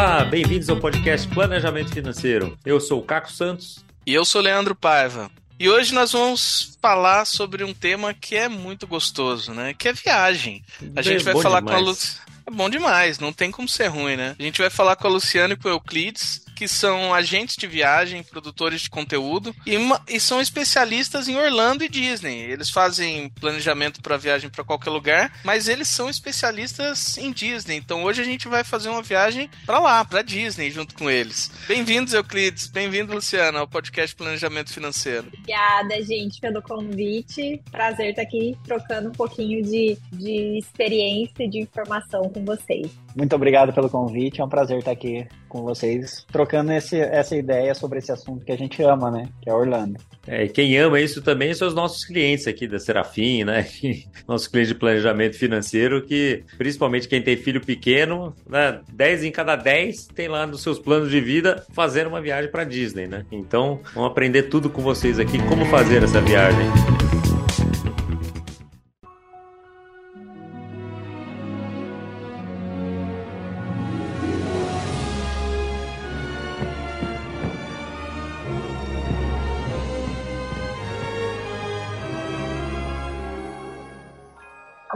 Olá, bem-vindos ao podcast Planejamento Financeiro. Eu sou o Caco Santos. E eu sou Leandro Paiva. E hoje nós vamos falar sobre um tema que é muito gostoso, né? Que é viagem. A gente vai falar demais. com a Lu... É bom demais, não tem como ser ruim, né? A gente vai falar com a Luciana e com o Euclides que são agentes de viagem, produtores de conteúdo e, e são especialistas em Orlando e Disney. Eles fazem planejamento para viagem para qualquer lugar, mas eles são especialistas em Disney. Então hoje a gente vai fazer uma viagem para lá, para Disney, junto com eles. Bem-vindos, Euclides. Bem-vindo, Luciana, ao podcast Planejamento Financeiro. Obrigada, gente, pelo convite. Prazer estar aqui trocando um pouquinho de, de experiência e de informação com vocês. Muito obrigado pelo convite. É um prazer estar aqui com vocês, trocando esse, essa ideia sobre esse assunto que a gente ama, né? Que é Orlando. É, quem ama isso também são os nossos clientes aqui da Serafim, né? Nossos clientes de planejamento financeiro, que principalmente quem tem filho pequeno, né? 10 em cada 10 tem lá nos seus planos de vida fazer uma viagem para Disney, né? Então, vamos aprender tudo com vocês aqui, como fazer essa viagem.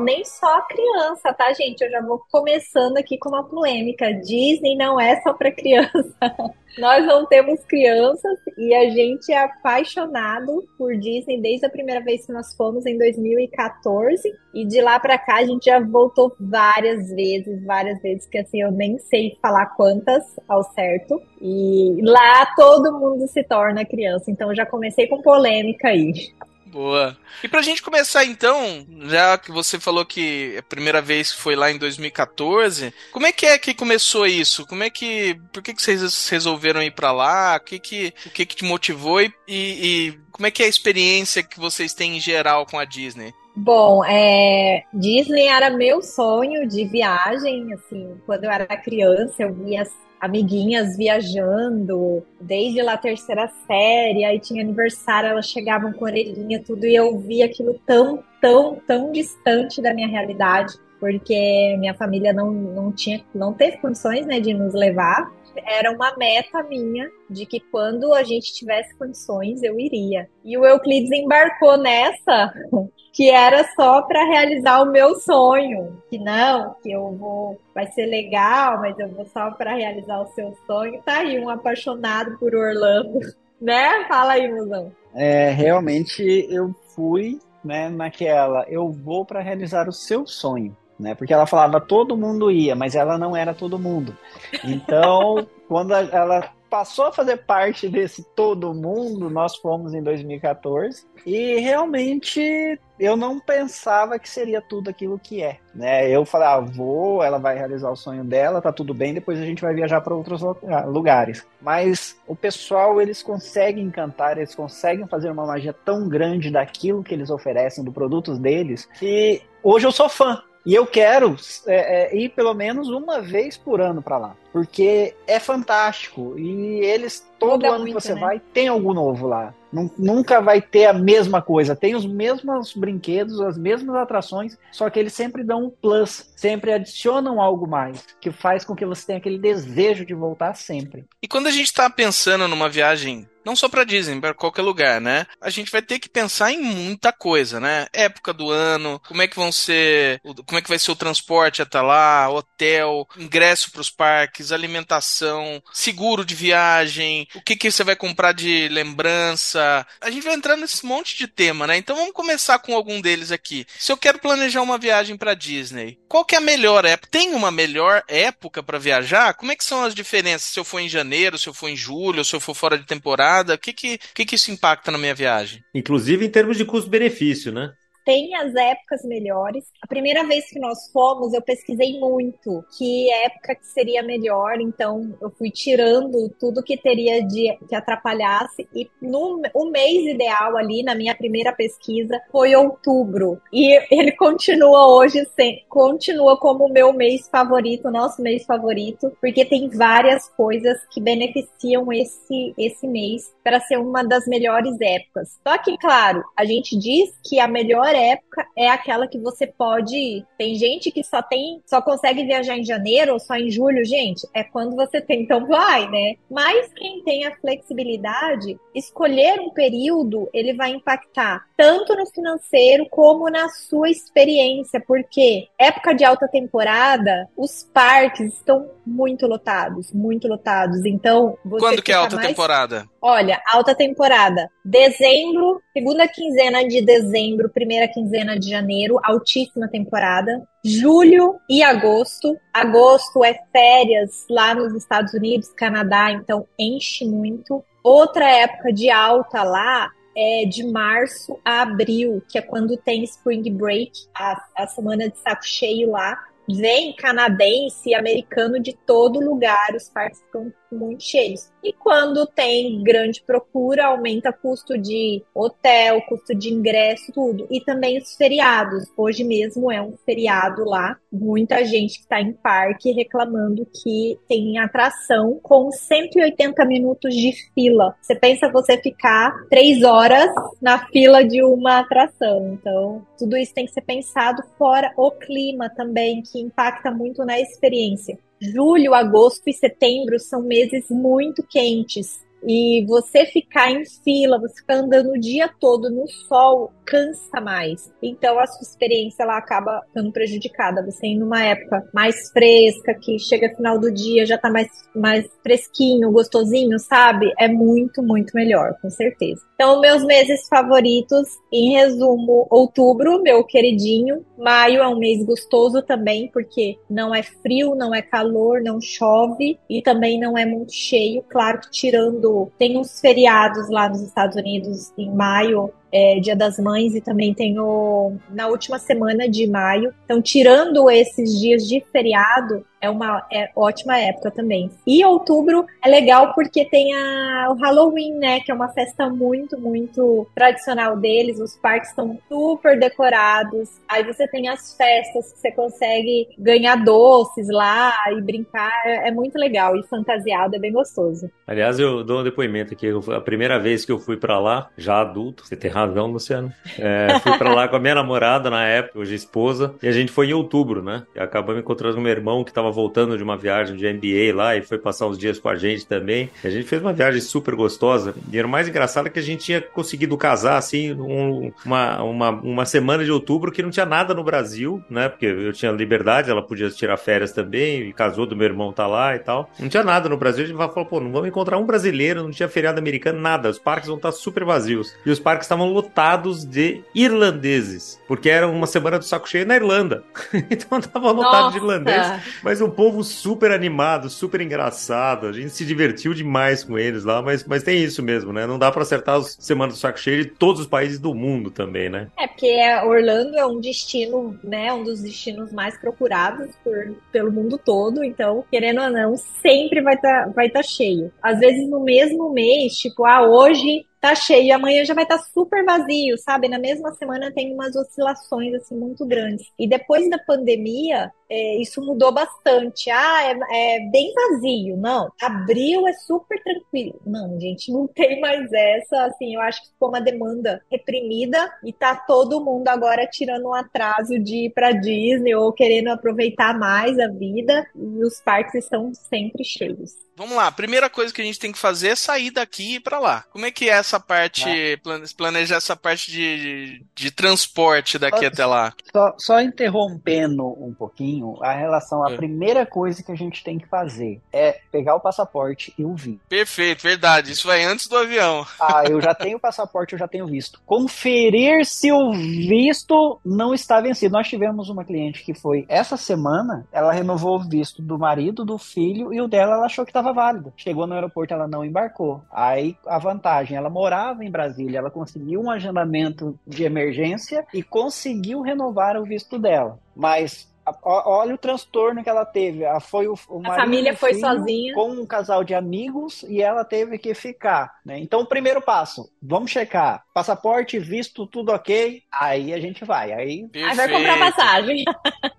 Nem só criança, tá, gente? Eu já vou começando aqui com uma polêmica. Disney não é só para criança. Nós não temos crianças e a gente é apaixonado por Disney desde a primeira vez que nós fomos em 2014 e de lá para cá a gente já voltou várias vezes, várias vezes que assim eu nem sei falar quantas ao certo. E lá todo mundo se torna criança, então eu já comecei com polêmica aí. Boa. E pra gente começar então, já que você falou que a primeira vez foi lá em 2014, como é que é que começou isso? Como é que. Por que, que vocês resolveram ir para lá? O que que, o que que te motivou e, e como é que é a experiência que vocês têm em geral com a Disney? Bom, é, Disney era meu sonho de viagem, assim, quando eu era criança, eu via amiguinhas viajando, desde lá terceira série, aí tinha aniversário, elas chegavam com orelhinha, tudo, e eu via aquilo tão, tão, tão distante da minha realidade, porque minha família não, não tinha, não teve condições, né, de nos levar. Era uma meta minha de que quando a gente tivesse condições, eu iria. E o Euclides embarcou nessa que era só para realizar o meu sonho, que não, que eu vou, vai ser legal, mas eu vou só para realizar o seu sonho. Tá aí um apaixonado por Orlando, né? Fala aí, Musão. É, realmente eu fui, né, naquela, eu vou para realizar o seu sonho. Né? Porque ela falava todo mundo ia, mas ela não era todo mundo. Então, quando ela passou a fazer parte desse todo mundo, nós fomos em 2014 e realmente eu não pensava que seria tudo aquilo que é, né? Eu falei, ah, vou, ela vai realizar o sonho dela, tá tudo bem, depois a gente vai viajar para outros lugares. Mas o pessoal, eles conseguem encantar, eles conseguem fazer uma magia tão grande daquilo que eles oferecem, do produtos deles, que hoje eu sou fã, e eu quero é, é, ir pelo menos uma vez por ano para lá. Porque é fantástico. E eles, todo Muda ano muito, que você né? vai, tem algo novo lá. Nunca vai ter a mesma coisa. Tem os mesmos brinquedos, as mesmas atrações, só que eles sempre dão um plus, sempre adicionam algo mais, que faz com que você tenha aquele desejo de voltar sempre. E quando a gente está pensando numa viagem não só para Disney, para qualquer lugar, né? A gente vai ter que pensar em muita coisa, né? Época do ano, como é que vão ser, como é que vai ser o transporte até lá, hotel, ingresso para os parques, alimentação, seguro de viagem, o que que você vai comprar de lembrança. A gente vai entrar nesse monte de tema, né? Então vamos começar com algum deles aqui. Se eu quero planejar uma viagem para Disney, qual que é a melhor época? Tem uma melhor época para viajar? Como é que são as diferenças se eu for em janeiro, se eu for em julho, se eu for fora de temporada? O que que, que que isso impacta na minha viagem? Inclusive em termos de custo-benefício, né? Tem as épocas melhores. A primeira vez que nós fomos, eu pesquisei muito que época que seria melhor, então eu fui tirando tudo que teria de que atrapalhasse e no o mês ideal ali na minha primeira pesquisa foi outubro. E ele continua hoje sem, continua como o meu mês favorito, nosso mês favorito, porque tem várias coisas que beneficiam esse esse mês para ser uma das melhores épocas. Só que claro, a gente diz que a melhor melhor época é aquela que você pode ir. Tem gente que só tem, só consegue viajar em janeiro ou só em julho, gente. É quando você tem, então vai, né? Mas quem tem a flexibilidade, escolher um período, ele vai impactar tanto no financeiro como na sua experiência, porque época de alta temporada, os parques estão muito lotados, muito lotados. Então, quando que é alta mais... temporada? Olha, alta temporada, dezembro, segunda quinzena de dezembro, primeira quinzena de janeiro, altíssima temporada. Julho e agosto. Agosto é férias lá nos Estados Unidos, Canadá, então enche muito. Outra época de alta lá é de março a abril, que é quando tem Spring Break, a, a semana de saco cheio lá. Vem canadense e americano de todo lugar, os parques ficam muito cheios. E quando tem grande procura, aumenta custo de hotel, custo de ingresso, tudo. E também os feriados. Hoje mesmo é um feriado lá. Muita gente que está em parque reclamando que tem atração com 180 minutos de fila. Você pensa você ficar três horas na fila de uma atração. Então, tudo isso tem que ser pensado fora o clima também, que impacta muito na experiência julho, agosto e setembro são meses muito quentes. E você ficar em fila, você ficar andando o dia todo no sol, cansa mais. Então a sua experiência ela acaba ficando prejudicada. Você ir numa época mais fresca, que chega final do dia já tá mais, mais fresquinho, gostosinho, sabe? É muito, muito melhor, com certeza. Então, meus meses favoritos, em resumo, outubro, meu queridinho. Maio é um mês gostoso também, porque não é frio, não é calor, não chove e também não é muito cheio. Claro que tirando, tem uns feriados lá nos Estados Unidos em maio, é, Dia das Mães e também tem o na última semana de maio. Então, tirando esses dias de feriado, é uma é ótima época também. E outubro é legal porque tem a, o Halloween, né? Que é uma festa muito, muito tradicional deles. Os parques estão super decorados. Aí você tem as festas que você consegue ganhar doces lá e brincar. É muito legal. E fantasiado é bem gostoso. Aliás, eu dou um depoimento aqui. A primeira vez que eu fui para lá, já adulto, você tem razão, Luciano. É, fui para lá com a minha namorada na época, hoje esposa, e a gente foi em outubro, né? E acabamos encontrando meu irmão que tava voltando de uma viagem de MBA lá e foi passar uns dias com a gente também. A gente fez uma viagem super gostosa. E era o mais engraçado que a gente tinha conseguido casar, assim, um, uma, uma, uma semana de outubro que não tinha nada no Brasil, né? Porque eu tinha liberdade, ela podia tirar férias também, e casou do meu irmão tá lá e tal. Não tinha nada no Brasil. A gente falou, pô, não vamos encontrar um brasileiro, não tinha feriado americano, nada. Os parques vão estar super vazios. E os parques estavam lotados de irlandeses, porque era uma semana do saco cheio na Irlanda. então tava lotado Nossa. de irlandeses, mas um povo super animado, super engraçado. A gente se divertiu demais com eles lá, mas, mas tem isso mesmo, né? Não dá para acertar as semanas do saco cheio de todos os países do mundo também, né? É, porque Orlando é um destino, né? Um dos destinos mais procurados por, pelo mundo todo. Então, querendo ou não, sempre vai estar tá, vai tá cheio. Às vezes no mesmo mês, tipo, ah, hoje tá cheio e amanhã já vai estar tá super vazio, sabe? Na mesma semana tem umas oscilações assim muito grandes. E depois da pandemia, é, isso mudou bastante. Ah, é, é, bem vazio. Não, abril é super tranquilo. Não, gente, não tem mais essa. Assim, eu acho que ficou uma demanda reprimida e tá todo mundo agora tirando um atraso de ir pra Disney ou querendo aproveitar mais a vida. E os parques estão sempre cheios. Vamos lá, a primeira coisa que a gente tem que fazer é sair daqui e ir pra lá. Como é que é essa parte, é. planejar essa parte de, de transporte daqui só, até lá? Só, só, interrompendo um pouquinho, a relação, a é. primeira coisa que a gente tem que fazer é pegar o passaporte e o vir. Perfeito, verdade. Isso vai antes do avião. Ah, eu já tenho o passaporte, eu já tenho visto. Conferir se o visto não está vencido. Nós tivemos uma cliente que foi essa semana, ela renovou o visto do marido, do filho e o dela ela achou que estava válida. Chegou no aeroporto, ela não embarcou. Aí a vantagem, ela morava em Brasília, ela conseguiu um agendamento de emergência e conseguiu renovar o visto dela. Mas olha o transtorno que ela teve. Ela foi o, o a família foi sozinha com um casal de amigos e ela teve que ficar. Né? Então, o primeiro passo, vamos checar passaporte, visto, tudo ok. Aí a gente vai. Aí, aí vai comprar passagem.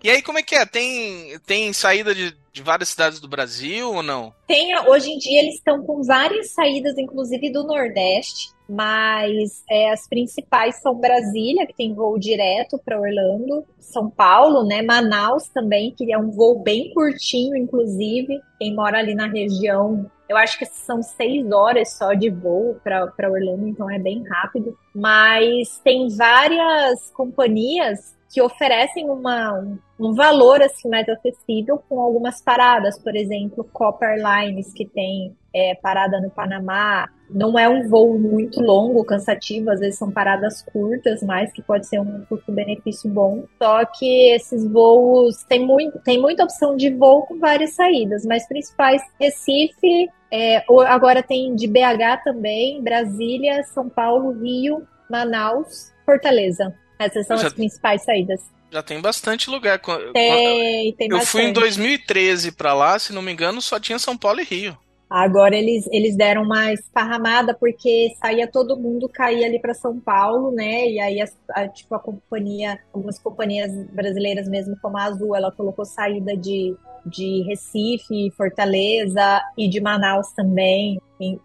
E aí como é que é? Tem tem saída de de várias cidades do Brasil ou não? Tem, hoje em dia eles estão com várias saídas, inclusive do Nordeste mas é, as principais são Brasília, que tem voo direto para Orlando, São Paulo, né? Manaus também, que é um voo bem curtinho, inclusive. Quem mora ali na região eu acho que são seis horas só de voo para Orlando, então é bem rápido. Mas tem várias companhias que oferecem uma, um, valor assim mais acessível com algumas paradas, por exemplo, Copper Lines, que tem é, parada no Panamá. Não é um voo muito longo, cansativo, às vezes são paradas curtas, mas que pode ser um custo-benefício bom. Só que esses voos tem, muito, tem muita opção de voo com várias saídas, mas principais Recife, é, agora tem de BH também, Brasília, São Paulo, Rio, Manaus, Fortaleza. Essas são Já... as principais saídas. Já tem bastante lugar. Tem, tem Eu bastante. fui em 2013 para lá, se não me engano, só tinha São Paulo e Rio. Agora eles, eles deram uma esparramada porque saía todo mundo caía ali para São Paulo, né? E aí a, a, tipo a companhia, algumas companhias brasileiras mesmo como a Azul, ela colocou saída de de Recife, Fortaleza e de Manaus também.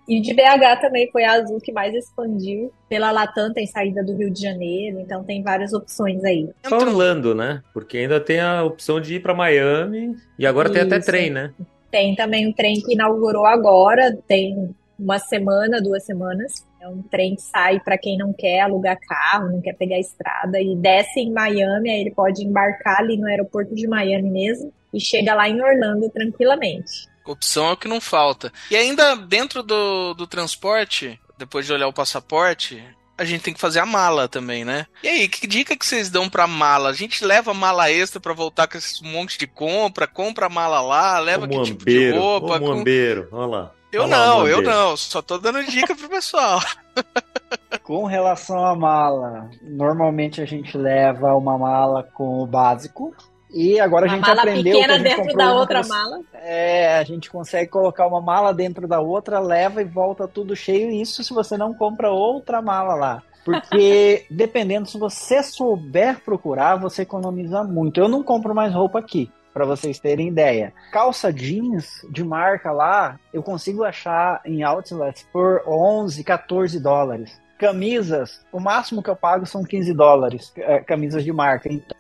E de BH também foi a Azul que mais expandiu. Pela Latam tem saída do Rio de Janeiro, então tem várias opções aí. Só Orlando, né? Porque ainda tem a opção de ir para Miami e agora Isso. tem até trem, né? Tem também um trem que inaugurou agora, tem uma semana, duas semanas. É um trem que sai para quem não quer alugar carro, não quer pegar estrada e desce em Miami, aí ele pode embarcar ali no aeroporto de Miami mesmo e chega lá em Orlando tranquilamente. Opção é o que não falta. E ainda dentro do, do transporte, depois de olhar o passaporte, a gente tem que fazer a mala também, né? E aí, que dica que vocês dão pra mala? A gente leva mala extra para voltar com esse monte de compra, compra a mala lá, leva o que tipo de roupa? O muambeiro, com... olha lá. Eu olha não, lá, eu não, só tô dando dica pro pessoal. Com relação à mala, normalmente a gente leva uma mala com o básico, e agora uma a gente aprendeu. Uma mala pequena dentro da outra mala. É, a gente consegue colocar uma mala dentro da outra, leva e volta tudo cheio. Isso se você não compra outra mala lá. Porque dependendo, se você souber procurar, você economiza muito. Eu não compro mais roupa aqui, para vocês terem ideia. Calça jeans de marca lá, eu consigo achar em outlets por 11, 14 dólares. Camisas, o máximo que eu pago são 15 dólares, é, camisas de marca. Então,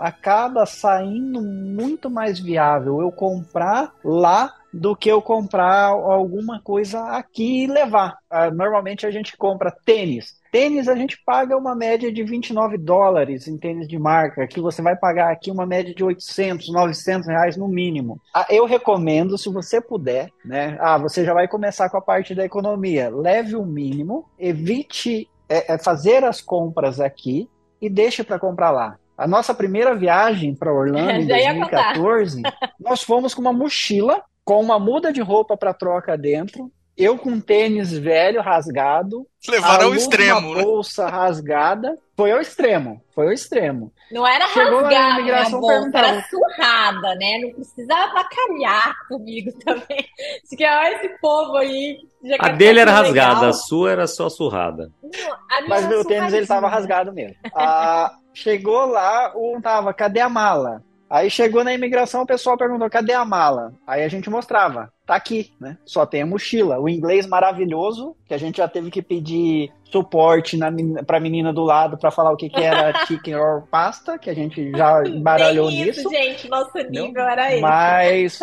acaba saindo muito mais viável eu comprar lá do que eu comprar alguma coisa aqui e levar. Uh, normalmente a gente compra tênis. Tênis a gente paga uma média de 29 dólares em tênis de marca, que você vai pagar aqui uma média de 800, 900 reais no mínimo. Uh, eu recomendo, se você puder, né? Ah, você já vai começar com a parte da economia. Leve o mínimo, evite é, é fazer as compras aqui e deixe para comprar lá. A nossa primeira viagem para Orlando em 2014, nós fomos com uma mochila com uma muda de roupa para troca dentro, eu com tênis velho rasgado, levaram ao extremo, uma né? bolsa rasgada, foi ao extremo, foi ao extremo. Não era Chegou rasgada, né, bolsa era surrada, né? Não precisava avacalhar comigo também. Acho que olha esse povo aí. a dele era rasgada, legal. a sua era só surrada. Não, Mas meu tênis ele tava rasgado mesmo. ah, chegou lá, um tava, cadê a mala? Aí chegou na imigração, o pessoal perguntou: cadê a mala? Aí a gente mostrava: tá aqui, né? Só tem a mochila. O inglês maravilhoso, que a gente já teve que pedir suporte na, pra menina do lado para falar o que, que era chicken or pasta, que a gente já embaralhou Bem nisso. Isso, gente, nosso nível era esse. Mas.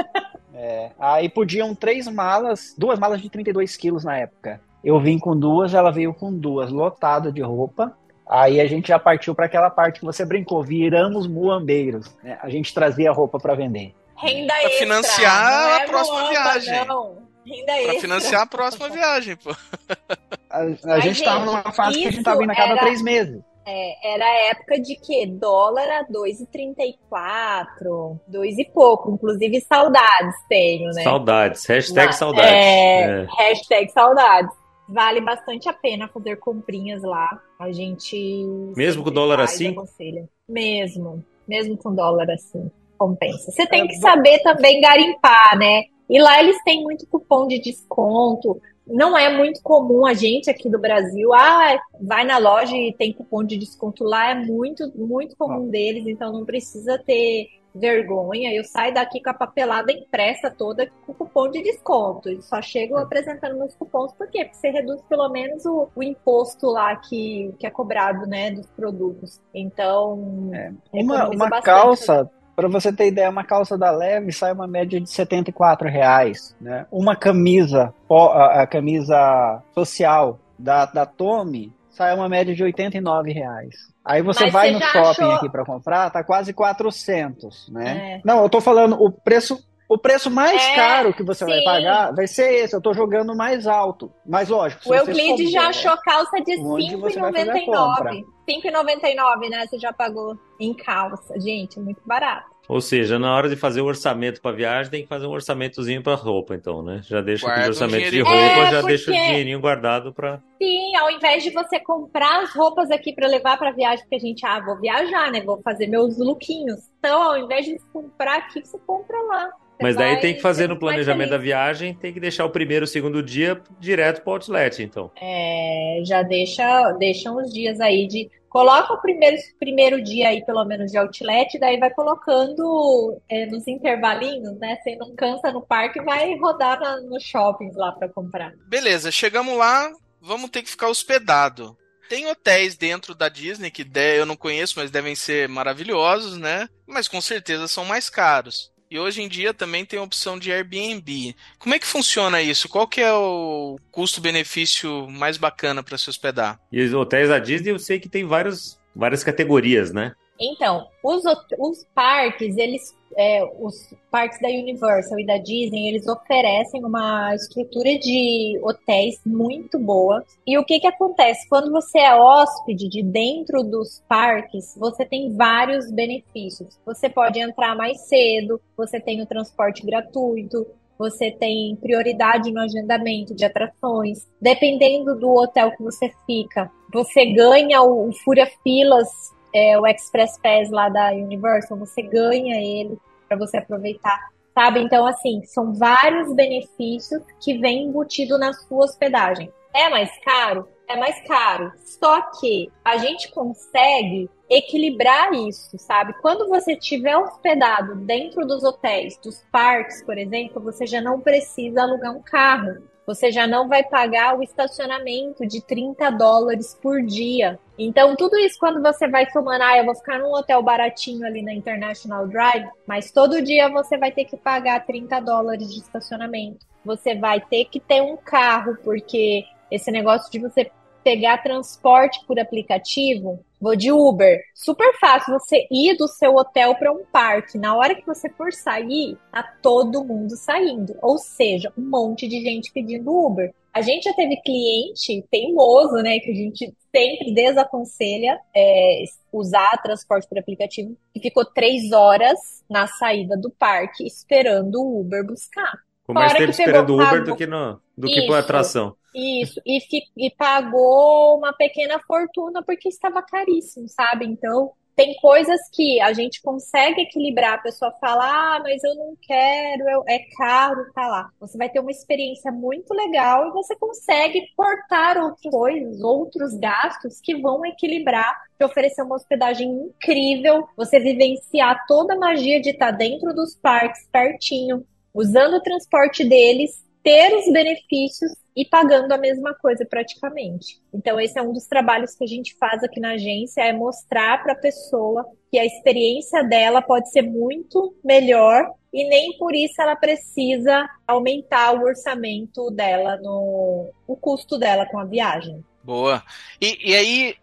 É, aí podiam três malas, duas malas de 32 quilos na época. Eu vim com duas, ela veio com duas, lotado de roupa. Aí a gente já partiu para aquela parte que você brincou, viramos muambeiros. Né? A gente trazia roupa para vender. Renda pra extra. financiar a próxima muamba, viagem. Não. Renda pra extra. financiar a próxima viagem, pô. A, a gente estava numa fase que a gente estava indo a cada era... três meses. É, era a época de que dólar a 2,34, 2 e pouco. Inclusive, saudades tenho, né? Saudades, hashtag saudades. É, é. Hashtag saudades vale bastante a pena fazer comprinhas lá. A gente. Mesmo com dólar assim? Aconselha. Mesmo. Mesmo com dólar assim. Compensa. Você tem é, que saber também garimpar, né? E lá eles têm muito cupom de desconto. Não é muito comum a gente aqui do Brasil, ah, vai na loja e tem cupom de desconto lá, é muito, muito comum deles, então não precisa ter vergonha, eu saio daqui com a papelada impressa toda com cupom de desconto. E só chego apresentando meus cupons, por quê? Porque você reduz pelo menos o, o imposto lá que, que é cobrado, né, dos produtos. Então, é. uma, uma calça para você ter ideia, uma calça da Leve sai uma média de 74 reais, né? Uma camisa, a, a camisa social da, da Tommy sai uma média de 89 reais. Aí você Mas vai você no shopping achou... aqui para comprar, tá quase 400, né? É. Não, eu tô falando o preço o preço mais é, caro que você sim. vai pagar vai ser esse. Eu tô jogando mais alto. Mas lógico. O Euclides já achou calça de R$ 5,99. 5,99, né? Você já pagou em calça. Gente, muito barato. Ou seja, na hora de fazer o orçamento para viagem, tem que fazer um orçamentozinho para roupa, então, né? Já deixa o orçamento de roupa, é, já porque... deixa o dinheirinho guardado para. Sim, ao invés de você comprar as roupas aqui para levar para viagem, porque a gente, ah, vou viajar, né? Vou fazer meus lookinhos. Então, ao invés de comprar aqui, você compra lá. Mas daí vai, tem que fazer no planejamento da viagem, tem que deixar o primeiro, o segundo dia direto para o outlet, então. É, já deixa, deixa uns dias aí de. Coloca o primeiro, primeiro dia aí, pelo menos, de outlet, daí vai colocando é, nos intervalinhos, né? Você não cansa no parque, vai rodar na, nos shoppings lá para comprar. Beleza, chegamos lá, vamos ter que ficar hospedado. Tem hotéis dentro da Disney que eu não conheço, mas devem ser maravilhosos, né? Mas com certeza são mais caros. E hoje em dia também tem a opção de Airbnb. Como é que funciona isso? Qual que é o custo-benefício mais bacana para se hospedar? E os hotéis da Disney eu sei que tem vários, várias categorias, né? Então, os, os parques, eles é, os parques da Universal e da Disney, eles oferecem uma estrutura de hotéis muito boa. E o que que acontece? Quando você é hóspede de dentro dos parques, você tem vários benefícios. Você pode entrar mais cedo, você tem o transporte gratuito, você tem prioridade no agendamento de atrações. Dependendo do hotel que você fica, você ganha o, Fúria Filas é, o Express Pass lá da Universal, você ganha ele para você aproveitar, sabe? Então, assim, são vários benefícios que vem embutido na sua hospedagem. É mais caro? É mais caro. Só que a gente consegue equilibrar isso, sabe? Quando você estiver hospedado dentro dos hotéis, dos parques, por exemplo, você já não precisa alugar um carro você já não vai pagar o estacionamento de 30 dólares por dia. Então, tudo isso quando você vai somando, ah, eu vou ficar num hotel baratinho ali na International Drive, mas todo dia você vai ter que pagar 30 dólares de estacionamento. Você vai ter que ter um carro, porque esse negócio de você pegar transporte por aplicativo, vou de Uber. Super fácil você ir do seu hotel para um parque. Na hora que você for sair, tá todo mundo saindo. Ou seja, um monte de gente pedindo Uber. A gente já teve cliente teimoso, né? Que a gente sempre desaconselha é, usar transporte por aplicativo, que ficou três horas na saída do parque esperando o Uber buscar. Com mais tempo esperando o Uber do que, no, do que por atração. Isso, e, e pagou uma pequena fortuna porque estava caríssimo, sabe? Então, tem coisas que a gente consegue equilibrar. A pessoa fala, ah, mas eu não quero, eu, é caro, tá lá. Você vai ter uma experiência muito legal e você consegue cortar outras coisas, outros gastos que vão equilibrar te oferecer uma hospedagem incrível, você vivenciar toda a magia de estar dentro dos parques, pertinho, usando o transporte deles, ter os benefícios e pagando a mesma coisa praticamente. Então, esse é um dos trabalhos que a gente faz aqui na agência, é mostrar para a pessoa que a experiência dela pode ser muito melhor e nem por isso ela precisa aumentar o orçamento dela, no, o custo dela com a viagem. Boa. E, e aí,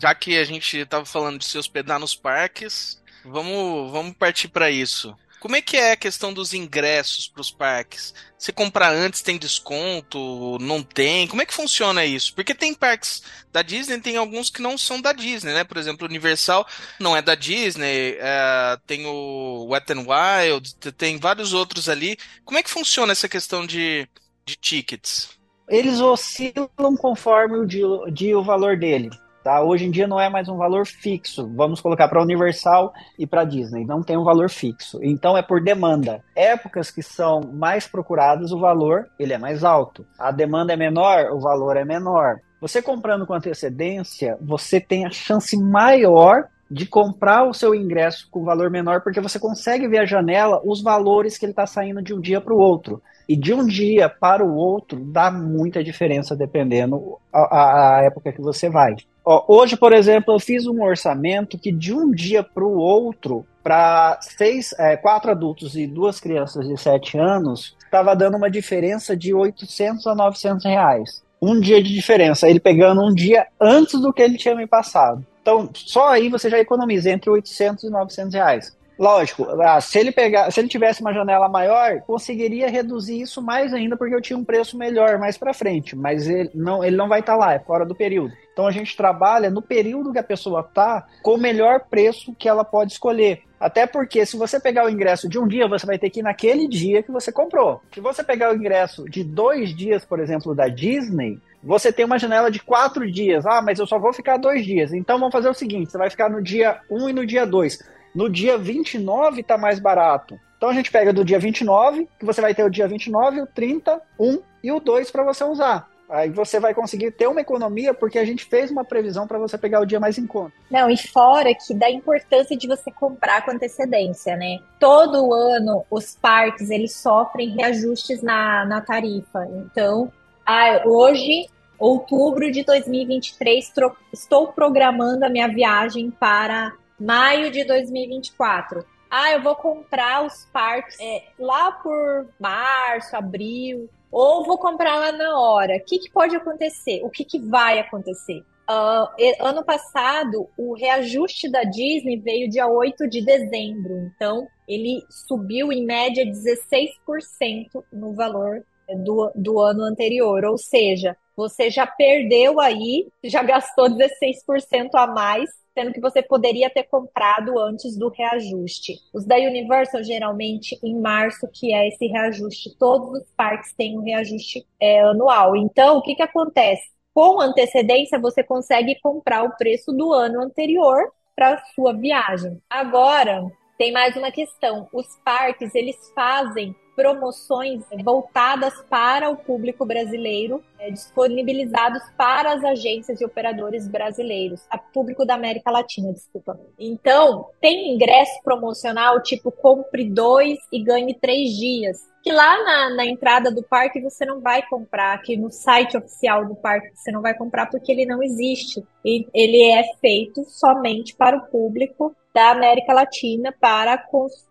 já que a gente estava falando de se hospedar nos parques, vamos, vamos partir para isso. Como é que é a questão dos ingressos para os parques? Se comprar antes tem desconto? Não tem? Como é que funciona isso? Porque tem parques da Disney, tem alguns que não são da Disney, né? Por exemplo, Universal não é da Disney, é, tem o Wet n Wild, tem vários outros ali. Como é que funciona essa questão de, de tickets? Eles oscilam conforme o, dia, o valor dele. Tá? Hoje em dia não é mais um valor fixo. Vamos colocar para Universal e para Disney. Não tem um valor fixo. Então é por demanda. Épocas que são mais procuradas, o valor ele é mais alto. A demanda é menor, o valor é menor. Você comprando com antecedência, você tem a chance maior de comprar o seu ingresso com valor menor, porque você consegue ver a janela, os valores que ele está saindo de um dia para o outro. E de um dia para o outro dá muita diferença dependendo a, a época que você vai. Ó, hoje, por exemplo, eu fiz um orçamento que de um dia para o outro, para seis, é, quatro adultos e duas crianças de sete anos, estava dando uma diferença de 800 a 900 reais. Um dia de diferença, ele pegando um dia antes do que ele tinha me passado. Então, só aí você já economiza entre 800 e 900 reais. Lógico, ah, se ele pegar, se ele tivesse uma janela maior, conseguiria reduzir isso mais ainda porque eu tinha um preço melhor mais para frente, mas ele não, ele não vai estar tá lá, é fora do período. Então a gente trabalha no período que a pessoa está com o melhor preço que ela pode escolher. Até porque se você pegar o ingresso de um dia, você vai ter que ir naquele dia que você comprou. Se você pegar o ingresso de dois dias, por exemplo, da Disney, você tem uma janela de quatro dias. Ah, mas eu só vou ficar dois dias. Então vamos fazer o seguinte: você vai ficar no dia 1 um e no dia 2. No dia 29 está mais barato. Então a gente pega do dia 29, que você vai ter o dia 29, o 30, 1 e o 2 para você usar. Aí você vai conseguir ter uma economia porque a gente fez uma previsão para você pegar o dia mais em conta. Não, e fora que da importância de você comprar com antecedência, né? Todo ano os parques eles sofrem reajustes na, na tarifa. Então, ah, hoje, outubro de 2023, estou programando a minha viagem para maio de 2024. Ah, eu vou comprar os parques é, lá por março, abril, ou vou comprar lá na hora. O que, que pode acontecer? O que, que vai acontecer? Uh, ano passado, o reajuste da Disney veio dia 8 de dezembro, então ele subiu em média 16% no valor do, do ano anterior, ou seja, você já perdeu aí, já gastou 16% a mais sendo que você poderia ter comprado antes do reajuste. Os da Universal, geralmente, em março, que é esse reajuste, todos os parques têm um reajuste é, anual. Então, o que, que acontece? Com antecedência, você consegue comprar o preço do ano anterior para sua viagem. Agora, tem mais uma questão. Os parques, eles fazem promoções voltadas para o público brasileiro, é, disponibilizados para as agências e operadores brasileiros, a público da América Latina, desculpa. Então, tem ingresso promocional tipo compre dois e ganhe três dias. Que lá na, na entrada do parque você não vai comprar, que no site oficial do parque você não vai comprar porque ele não existe. E ele é feito somente para o público da América Latina para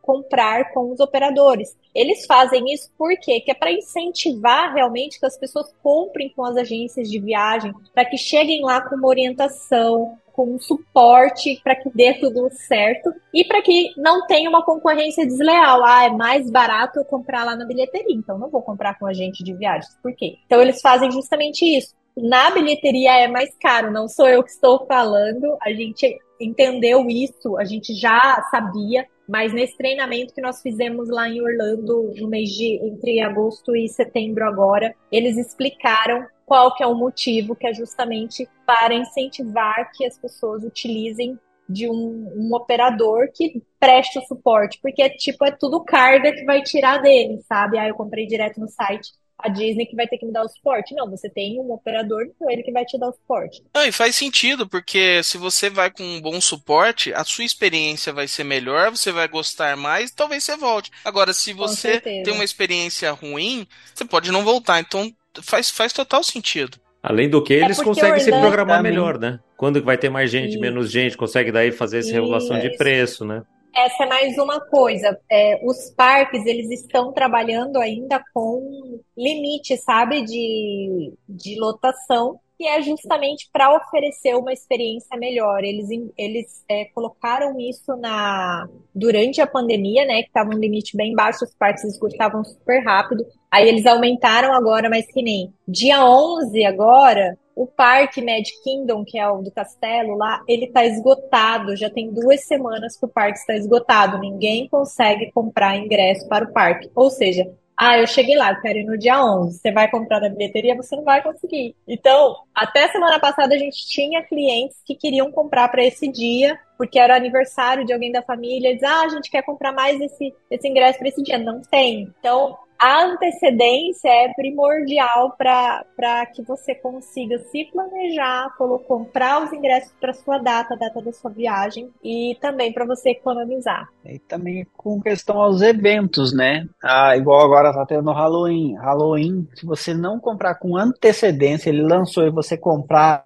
comprar com os operadores. Eles fazem isso por quê? Que é para incentivar realmente que as pessoas comprem com as agências de viagem, para que cheguem lá com uma orientação, com um suporte para que dê tudo certo e para que não tenha uma concorrência desleal. Ah, é mais barato eu comprar lá na bilheteria, então não vou comprar com agente de viagens. Por quê? Então eles fazem justamente isso. Na bilheteria é mais caro, não sou eu que estou falando, a gente entendeu isso, a gente já sabia, mas nesse treinamento que nós fizemos lá em Orlando no mês de entre agosto e setembro agora, eles explicaram qual que é o motivo, que é justamente para incentivar que as pessoas utilizem de um, um operador que preste o suporte, porque tipo é tudo carga que vai tirar dele, sabe? Aí eu comprei direto no site a Disney que vai ter que me dar o suporte. Não, você tem um operador, então ele que vai te dar o suporte. Não, e faz sentido, porque se você vai com um bom suporte, a sua experiência vai ser melhor, você vai gostar mais, talvez você volte. Agora, se você tem uma experiência ruim, você pode não voltar. Então, faz, faz total sentido. Além do que, é eles conseguem se programar também. melhor, né? Quando vai ter mais gente, menos gente, consegue daí fazer essa regulação de preço, né? Essa é mais uma coisa. É, os parques, eles estão trabalhando ainda com limite, sabe, de, de lotação, que é justamente para oferecer uma experiência melhor. Eles, eles é, colocaram isso na durante a pandemia, né, que estava um limite bem baixo, os parques esgotavam super rápido. Aí eles aumentaram agora, mas que nem dia 11 agora, o parque Mad Kingdom, que é o do castelo lá, ele tá esgotado. Já tem duas semanas que o parque está esgotado. Ninguém consegue comprar ingresso para o parque. Ou seja, ah, eu cheguei lá, quero ir no dia 11. Você vai comprar na bilheteria, você não vai conseguir. Então, até semana passada a gente tinha clientes que queriam comprar para esse dia, porque era aniversário de alguém da família. Eles, ah, a gente quer comprar mais esse, esse ingresso para esse dia. Não tem. Então, a antecedência é primordial para que você consiga se planejar, comprar os ingressos para sua data, a data da sua viagem e também para você economizar. E também com questão aos eventos, né? Ah, igual agora tá tendo Halloween. Halloween, se você não comprar com antecedência, ele lançou e você comprar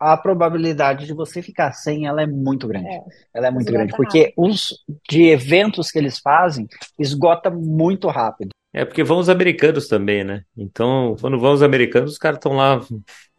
a probabilidade de você ficar sem ela é muito grande. É, ela é muito grande, porque os de eventos que eles fazem esgota muito rápido. É porque vão os americanos também, né? Então, quando vão os americanos, os caras estão lá,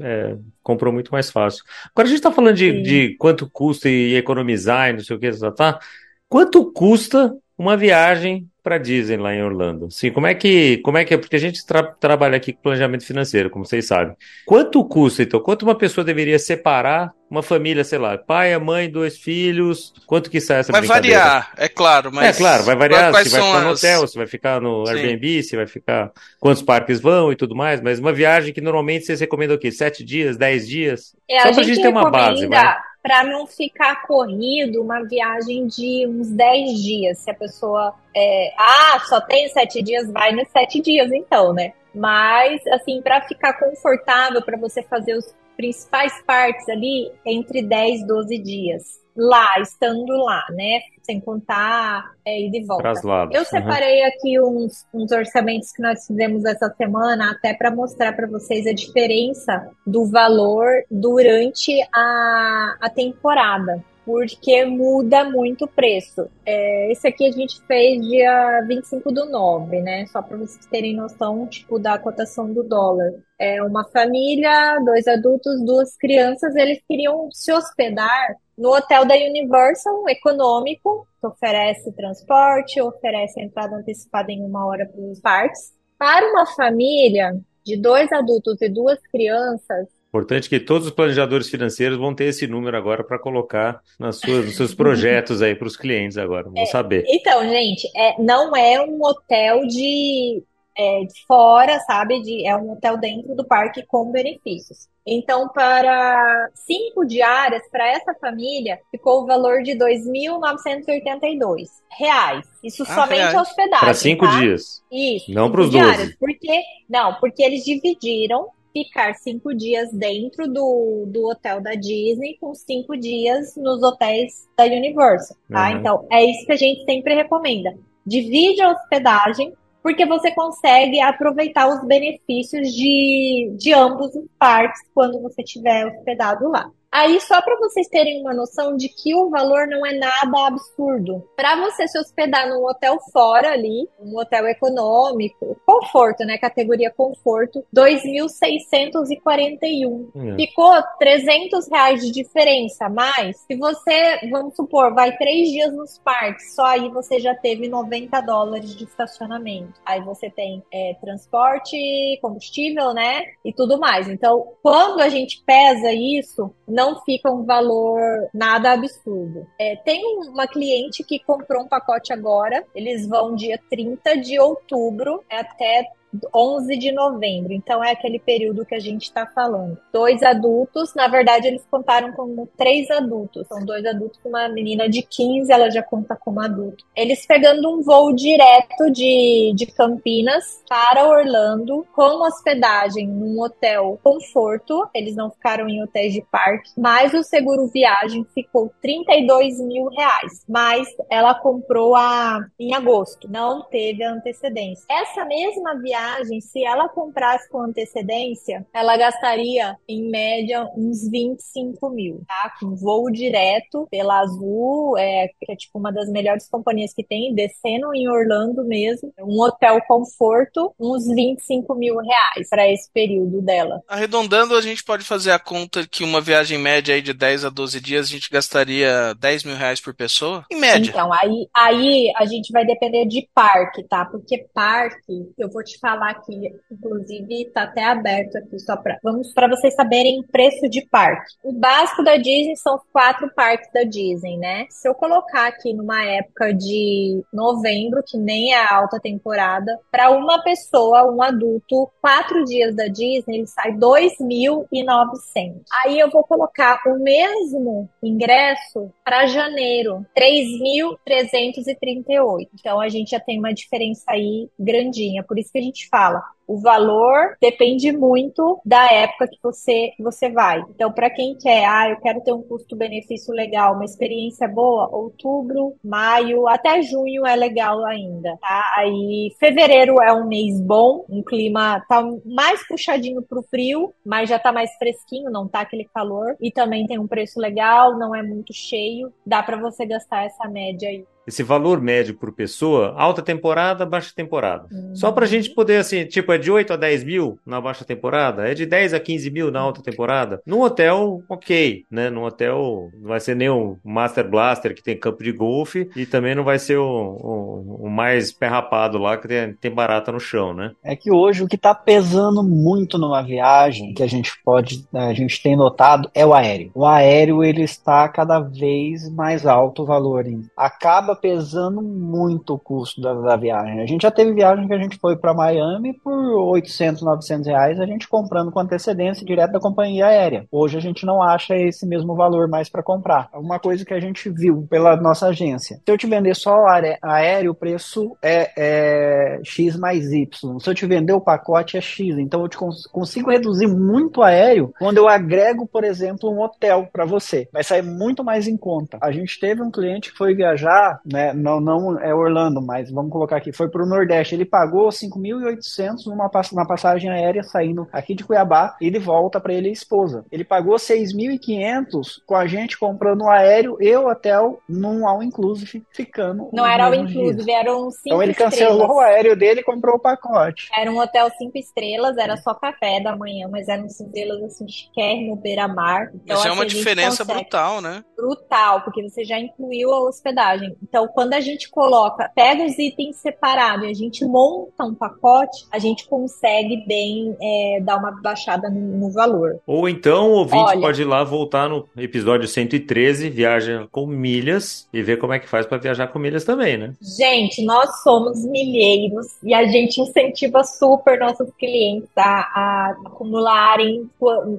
é, compram muito mais fácil. Agora a gente está falando de, de, quanto custa e economizar e não sei o que, tá? Quanto custa uma viagem para Disney lá em Orlando? Sim, como é que, como é que é? Porque a gente tra trabalha aqui com planejamento financeiro, como vocês sabem. Quanto custa, então? Quanto uma pessoa deveria separar uma família, sei lá, pai, a mãe, dois filhos? Quanto que sai essa Vai variar, é claro, mas... É claro, vai variar, se vai ficar no as... hotel, se vai ficar no Sim. Airbnb, se vai ficar... Quantos parques vão e tudo mais, mas uma viagem que normalmente vocês recomendam o quê? Sete dias, dez dias? É, Só a pra gente, gente ter uma base, vai para não ficar corrido uma viagem de uns 10 dias. Se a pessoa, é, ah, só tem 7 dias, vai nos 7 dias então, né? Mas, assim, para ficar confortável, para você fazer os principais partes ali, entre 10 e 12 dias. Lá, estando lá, né? sem contar é, ir de volta. Traslado. Eu separei uhum. aqui uns, uns orçamentos que nós fizemos essa semana, até para mostrar para vocês a diferença do valor durante a, a temporada porque muda muito o preço. É, esse aqui a gente fez dia 25 do 9, né? Só para vocês terem noção, tipo, da cotação do dólar. É uma família, dois adultos, duas crianças, eles queriam se hospedar no hotel da Universal, econômico, que oferece transporte, oferece entrada antecipada em uma hora para os parques. Para uma família de dois adultos e duas crianças, Importante que todos os planejadores financeiros vão ter esse número agora para colocar nas suas, nos seus projetos aí para os clientes agora. Vão é, saber. Então, gente, é, não é um hotel de, é, de fora, sabe? De, é um hotel dentro do parque com benefícios. Então, para cinco diárias, para essa família, ficou o valor de 2.982 reais. Isso ah, somente reais. a hospedagem. Para cinco tá? dias. Isso. Não para os 12. Porque, não, porque eles dividiram ficar cinco dias dentro do, do hotel da Disney com cinco dias nos hotéis da Universal, tá? Uhum. Então, é isso que a gente sempre recomenda. Divide a hospedagem, porque você consegue aproveitar os benefícios de, de ambos os parques quando você estiver hospedado lá. Aí, só para vocês terem uma noção de que o valor não é nada absurdo. Para você se hospedar num hotel fora ali, um hotel econômico, conforto, né? Categoria conforto, 2.641. É. Ficou 300 reais de diferença, mas se você, vamos supor, vai três dias nos parques, só aí você já teve 90 dólares de estacionamento. Aí você tem é, transporte, combustível, né? E tudo mais. Então, quando a gente pesa isso, não fica um valor nada absurdo. É, tem uma cliente que comprou um pacote agora, eles vão dia 30 de outubro até 11 de novembro. Então é aquele período que a gente está falando. Dois adultos, na verdade eles contaram como três adultos. São dois adultos, uma menina de 15, ela já conta como adulto. Eles pegando um voo direto de, de Campinas para Orlando, com hospedagem num hotel conforto. Eles não ficaram em hotéis de parque, mas o seguro viagem ficou 32 mil reais. Mas ela comprou a em agosto, não teve antecedência. Essa mesma viagem viagem, se ela comprasse com antecedência, ela gastaria em média uns 25 mil, tá? Com voo direto pela Azul, é, que é tipo uma das melhores companhias que tem, descendo em Orlando mesmo, um hotel conforto, uns 25 mil reais para esse período dela. Arredondando, a gente pode fazer a conta que uma viagem média aí de 10 a 12 dias a gente gastaria 10 mil reais por pessoa? Em média. Então, aí, aí a gente vai depender de parque, tá? Porque parque, eu vou te falar falar aqui, inclusive está até aberto aqui só para vamos para vocês saberem preço de parque. O básico da Disney são quatro parques da Disney, né? Se eu colocar aqui numa época de novembro, que nem é alta temporada, para uma pessoa, um adulto, quatro dias da Disney, ele sai 2.900. Aí eu vou colocar o mesmo ingresso para janeiro, 3.338. Então a gente já tem uma diferença aí grandinha. Por isso que a gente fala, o valor depende muito da época que você, você vai. Então, para quem quer, ah, eu quero ter um custo-benefício legal, uma experiência boa, outubro, maio, até junho é legal ainda, tá? Aí, fevereiro é um mês bom, um clima tá mais puxadinho pro frio, mas já tá mais fresquinho, não tá aquele calor. E também tem um preço legal, não é muito cheio, dá para você gastar essa média aí esse valor médio por pessoa, alta temporada, baixa temporada. Uhum. Só para a gente poder, assim, tipo, é de 8 a 10 mil na baixa temporada, é de 10 a 15 mil na alta temporada. No hotel, ok, né? No hotel não vai ser nem o Master Blaster que tem campo de golfe e também não vai ser o, o, o mais perrapado lá que tem, tem, barata no chão, né? É que hoje o que está pesando muito numa viagem, que a gente pode, a gente tem notado, é o aéreo. O aéreo, ele está cada vez mais alto o valor. Hein? Acaba pesando muito o custo da, da, viagem. A gente já teve viagem que a gente foi para Miami por 800, 900 reais, a gente comprando com antecedência direto da companhia aérea. Hoje a gente não acha esse mesmo valor mais para comprar. Uma coisa que a gente viu pela nossa agência. Se eu te vender só aéreo, o preço é, é X mais Y. Se eu te vender o pacote, é X. Então eu te cons consigo reduzir muito aéreo quando eu agrego, por exemplo, um hotel para você. Vai sair muito mais em conta. A gente teve um cliente que foi viajar né? Não, não é Orlando, mas vamos colocar aqui, foi para o Nordeste. Ele pagou 5.800 numa na passagem aérea saindo aqui de Cuiabá e de volta para ele e a esposa. Ele pagou 6.500 com a gente comprando um aéreo e o hotel num all inclusive, ficando. Não era all inclusive, eram cinco Então ele cancelou estrelas. o aéreo dele e comprou o pacote. Era um hotel cinco estrelas, era só café da manhã, mas eram cinco estrelas assim, chiquérrimo, beira-mar. Então, Isso é assim, uma diferença brutal, né? Brutal, porque você já incluiu a hospedagem. Então, então, quando a gente coloca, pega os itens separados e a gente monta um pacote, a gente consegue bem é, dar uma baixada no, no, valor. Ou então o ouvinte Olha, pode ir lá voltar no episódio 113, Viaja com Milhas, e ver como é que faz para viajar com milhas também, né? Gente, nós somos milheiros e a gente incentiva super nossos clientes a, a acumularem,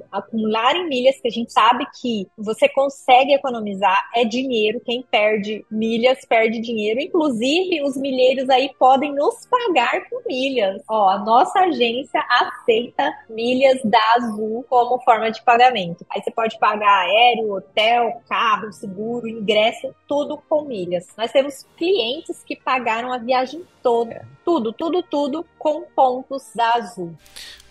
acumularem milhas, que a gente sabe que você consegue economizar, é dinheiro. Quem perde milhas perde dinheiro. Inclusive, os milheiros aí podem nos pagar com milhas. Ó, a nossa agência aceita milhas da Azul como forma de pagamento. Aí você pode pagar aéreo, hotel, carro, seguro, ingresso, tudo com milhas. Nós temos clientes que pagaram a viagem toda, é. tudo, tudo, tudo com pontos da Azul.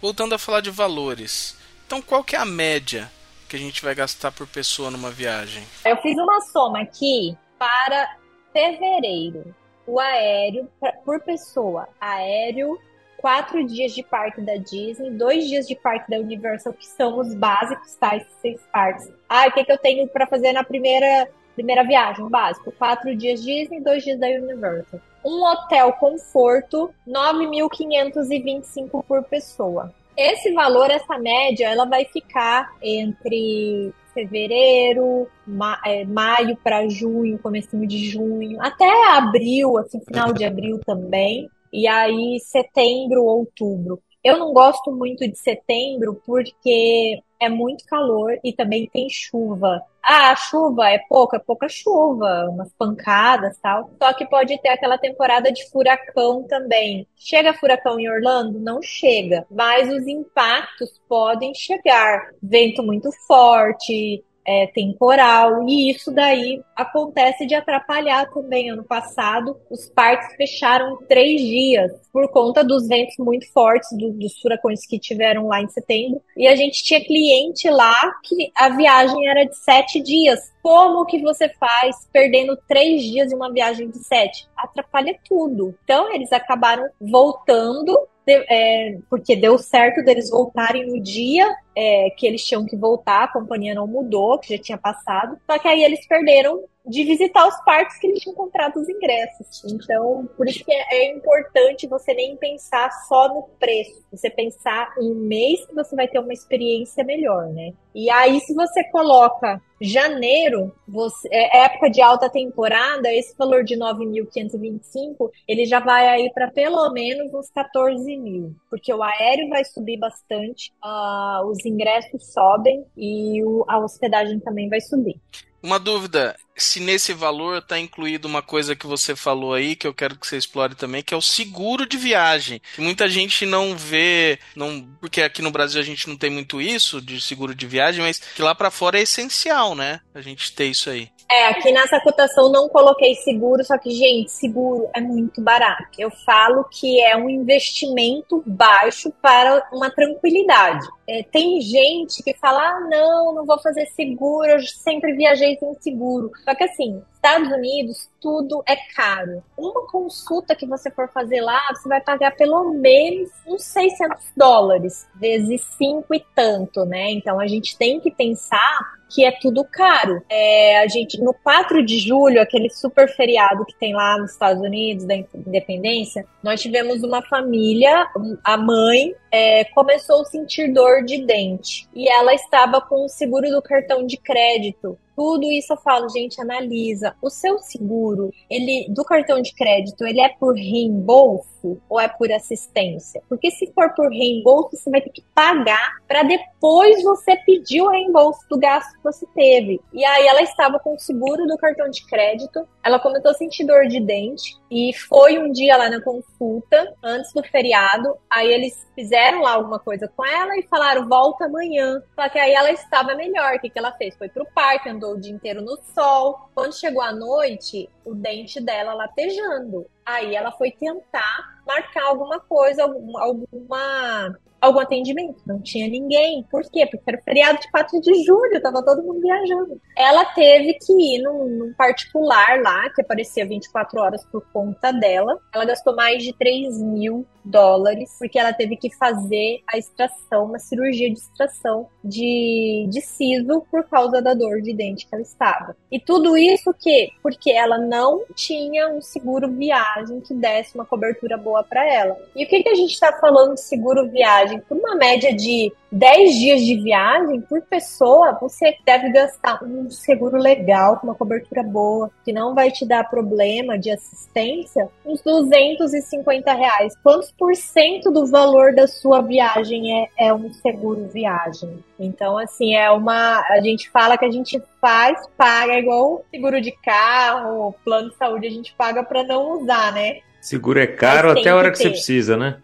Voltando a falar de valores. Então, qual que é a média que a gente vai gastar por pessoa numa viagem? Eu fiz uma soma aqui para fevereiro, o aéreo por pessoa, aéreo, quatro dias de parque da Disney, dois dias de parque da Universal, que são os básicos, tá? Esses seis parques. Ah, o que, que eu tenho para fazer na primeira, primeira viagem? básico. Quatro dias Disney, dois dias da Universal. Um hotel conforto, 9.525 por pessoa. Esse valor, essa média, ela vai ficar entre fevereiro, ma é, maio para junho, começo de junho, até abril, assim, final de abril também. E aí setembro, outubro. Eu não gosto muito de setembro porque é muito calor e também tem chuva. Ah, chuva é pouca, é pouca chuva, umas pancadas tal. Só que pode ter aquela temporada de furacão também. Chega furacão em Orlando? Não chega, mas os impactos podem chegar. Vento muito forte, é, temporal, e isso daí acontece de atrapalhar também. Ano passado, os parques fecharam três dias por conta dos ventos muito fortes, do, dos furacões que tiveram lá em setembro, e a gente tinha cliente lá que a viagem era de sete dias. Como que você faz perdendo três dias em uma viagem de sete? Atrapalha tudo. Então, eles acabaram voltando é, porque deu certo deles voltarem no dia é, que eles tinham que voltar, a companhia não mudou, que já tinha passado. Só que aí eles perderam de visitar os parques que eles tinham comprado os ingressos. Então, por isso que é, é, importante você nem pensar só no preço, você pensar em um mês que você vai ter uma experiência melhor, né? E aí, se você coloca janeiro, você, é época de alta temporada, esse valor de 9.525, ele já vai aí para pelo menos uns 14 mil, porque o aéreo vai subir bastante, uh, os ingressos sobem e o, a hospedagem também vai subir. Uma dúvida, se nesse valor está incluído uma coisa que você falou aí, que eu quero que você explore também, que é o seguro de viagem. Muita gente não vê, não, porque aqui no Brasil a gente não tem muito isso de seguro de viagem, mas que lá para fora é essencial, né? A gente ter isso aí. É, aqui nessa cotação não coloquei seguro, só que, gente, seguro é muito barato. Eu falo que é um investimento baixo para uma tranquilidade. É, tem gente que fala: ah, não, não vou fazer seguro, eu sempre viajei sem seguro. Só que assim, Estados Unidos, tudo é caro. Uma consulta que você for fazer lá, você vai pagar pelo menos uns 600 dólares, vezes cinco e tanto, né? Então a gente tem que pensar que é tudo caro. É, a gente, no 4 de julho, aquele super feriado que tem lá nos Estados Unidos, da independência, nós tivemos uma família, a mãe é, começou a sentir dor de dente e ela estava com o seguro do cartão de crédito tudo isso eu falo, gente, analisa. O seu seguro, ele do cartão de crédito, ele é por reembolso ou é por assistência? Porque se for por reembolso, você vai ter que pagar para depois você pedir o reembolso do gasto que você teve. E aí ela estava com o seguro do cartão de crédito, ela começou a sentir dor de dente e foi um dia lá na consulta, antes do feriado, aí eles fizeram lá alguma coisa com ela e falaram, volta amanhã. Só que aí ela estava melhor. O que, que ela fez? Foi pro parque, andou o dia inteiro no sol. Quando chegou a noite, o dente dela latejando. Aí ela foi tentar marcar alguma coisa, alguma algum atendimento. Não tinha ninguém. Por quê? Porque era feriado de 4 de julho, tava todo mundo viajando. Ela teve que ir num, num, particular lá, que aparecia 24 horas por conta dela. Ela gastou mais de 3 mil dólares, porque ela teve que fazer a extração, uma cirurgia de extração de, de siso por causa da dor de dente que ela estava. E tudo isso que porque ela não tinha um seguro viagem que desse uma cobertura boa para ela. E o que, que a gente está falando de seguro viagem? Por uma média de 10 dias de viagem por pessoa, você deve gastar um seguro legal, com uma cobertura boa, que não vai te dar problema de assistência, uns 250 reais. Quantos por cento do valor da sua viagem é, é um seguro viagem? Então, assim, é uma. A gente fala que a gente faz, paga igual seguro de carro, plano de saúde, a gente paga para não usar, né? Seguro é caro até a hora que, que você precisa, né?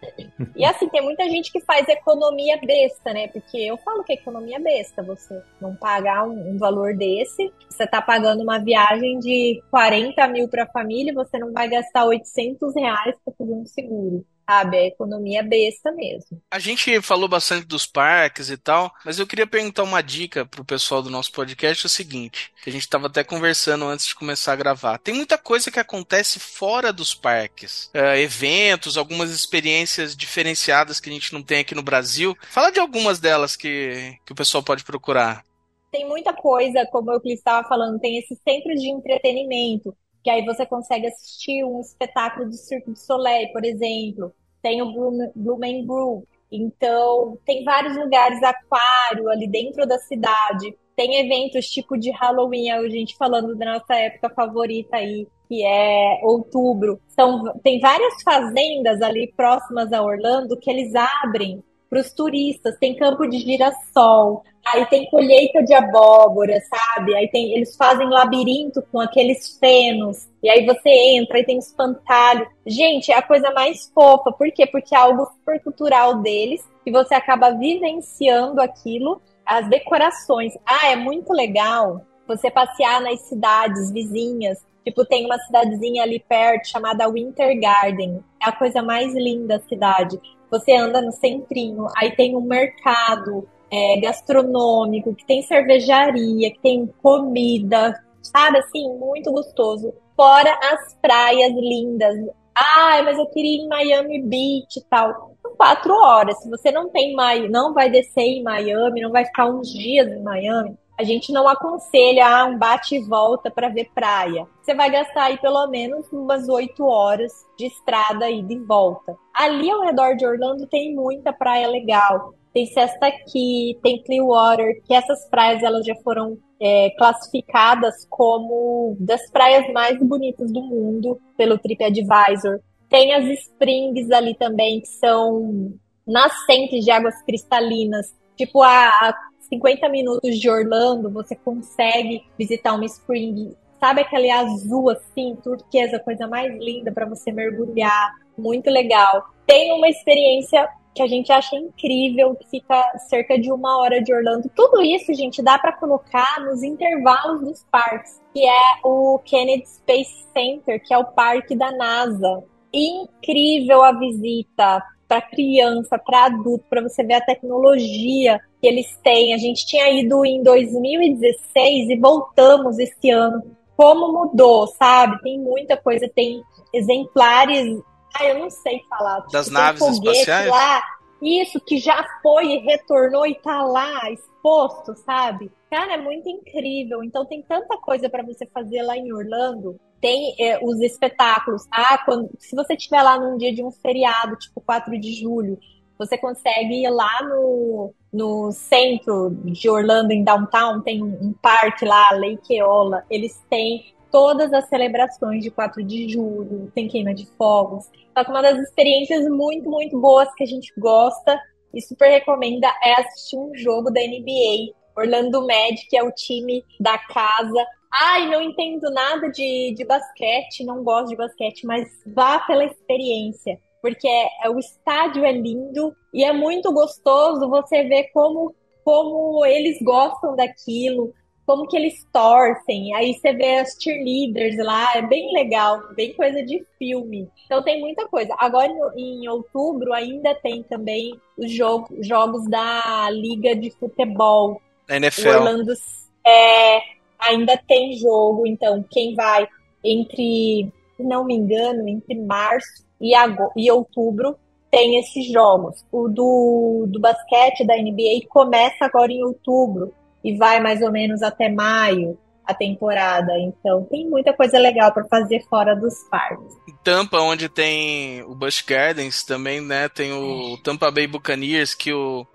E assim, tem muita gente que faz economia besta, né? Porque eu falo que é economia besta, você não pagar um, um valor desse. Você tá pagando uma viagem de 40 mil pra família, você não vai gastar 800 reais pra fazer um seguro sabe? A economia besta mesmo. A gente falou bastante dos parques e tal, mas eu queria perguntar uma dica pro pessoal do nosso podcast, é o seguinte, que a gente estava até conversando antes de começar a gravar. Tem muita coisa que acontece fora dos parques. É, eventos, algumas experiências diferenciadas que a gente não tem aqui no Brasil. Fala de algumas delas que, que o pessoal pode procurar tem muita coisa, como eu estava falando, tem esses centros de entretenimento que aí você consegue assistir um espetáculo do Cirque du Soleil, por exemplo. Tem o Blumen Brew. Então, tem vários lugares aquário ali dentro da cidade. Tem eventos tipo de Halloween, a gente falando da nossa época favorita aí, que é outubro. São, tem várias fazendas ali próximas a Orlando que eles abrem para os turistas. Tem campo de girassol, aí tem colheita de abóbora, sabe? Aí tem, eles fazem labirinto com aqueles fenos. E aí você entra e tem espantalho. Gente, é a coisa mais fofa. Por quê? Porque é algo super cultural deles e você acaba vivenciando aquilo, as decorações. Ah, é muito legal você passear nas cidades vizinhas. Tipo, tem uma cidadezinha ali perto chamada Winter Garden. É a coisa mais linda da cidade. Você anda no centrinho, aí tem um mercado é, gastronômico, que tem cervejaria, que tem comida, sabe assim, muito gostoso. Fora as praias lindas. Ai, mas eu queria ir em Miami Beach e tal. Não quatro horas. Se você não tem não vai descer em Miami, não vai ficar uns dias em Miami, a gente não aconselha um bate e volta para ver praia. Você vai gastar aí pelo menos umas oito horas de estrada e de volta. Ali ao redor de Orlando tem muita praia legal. Tem Cesta Key, tem Clearwater, que essas praias elas já foram é, classificadas como das praias mais bonitas do mundo pelo TripAdvisor. Tem as springs ali também, que são nascentes de águas cristalinas, tipo a, a 50 minutos de Orlando, você consegue visitar uma spring. Sabe aquele azul assim, turquesa, coisa mais linda para você mergulhar, muito legal. Tem uma experiência que a gente acha incrível, que fica cerca de uma hora de Orlando. Tudo isso, gente, dá para colocar nos intervalos dos parques, que é o Kennedy Space Center, que é o parque da NASA. Incrível a visita para criança, para adulto, para você ver a tecnologia que eles têm. A gente tinha ido em 2016 e voltamos esse ano. Como mudou, sabe? Tem muita coisa, tem exemplares. Ah, eu não sei falar. Tipo, das naves espaciais? Lá, isso, que já foi e retornou e tá lá, exposto, sabe? Cara, é muito incrível. Então tem tanta coisa para você fazer lá em Orlando. Tem é, os espetáculos. Ah, quando, se você estiver lá num dia de um feriado, tipo 4 de julho, você consegue ir lá no, no centro de Orlando, em downtown, tem um parque lá, Lake Eola. Eles têm todas as celebrações de 4 de julho, tem queima de fogos. Só que uma das experiências muito, muito boas que a gente gosta e super recomenda é assistir um jogo da NBA. Orlando Magic é o time da casa. Ai, não entendo nada de, de basquete, não gosto de basquete, mas vá pela experiência porque é, o estádio é lindo e é muito gostoso você ver como, como eles gostam daquilo, como que eles torcem. Aí você vê as cheerleaders lá, é bem legal, bem coisa de filme. Então tem muita coisa. Agora em outubro ainda tem também os jogo, jogos da Liga de Futebol. NFL. O Orlando é, ainda tem jogo, então quem vai entre, se não me engano, entre março e, e outubro tem esses jogos. O do, do basquete da NBA começa agora em outubro e vai mais ou menos até maio a temporada. Então tem muita coisa legal para fazer fora dos parques. Tampa, onde tem o Busch Gardens também, né? Tem o é. Tampa Bay Buccaneers que o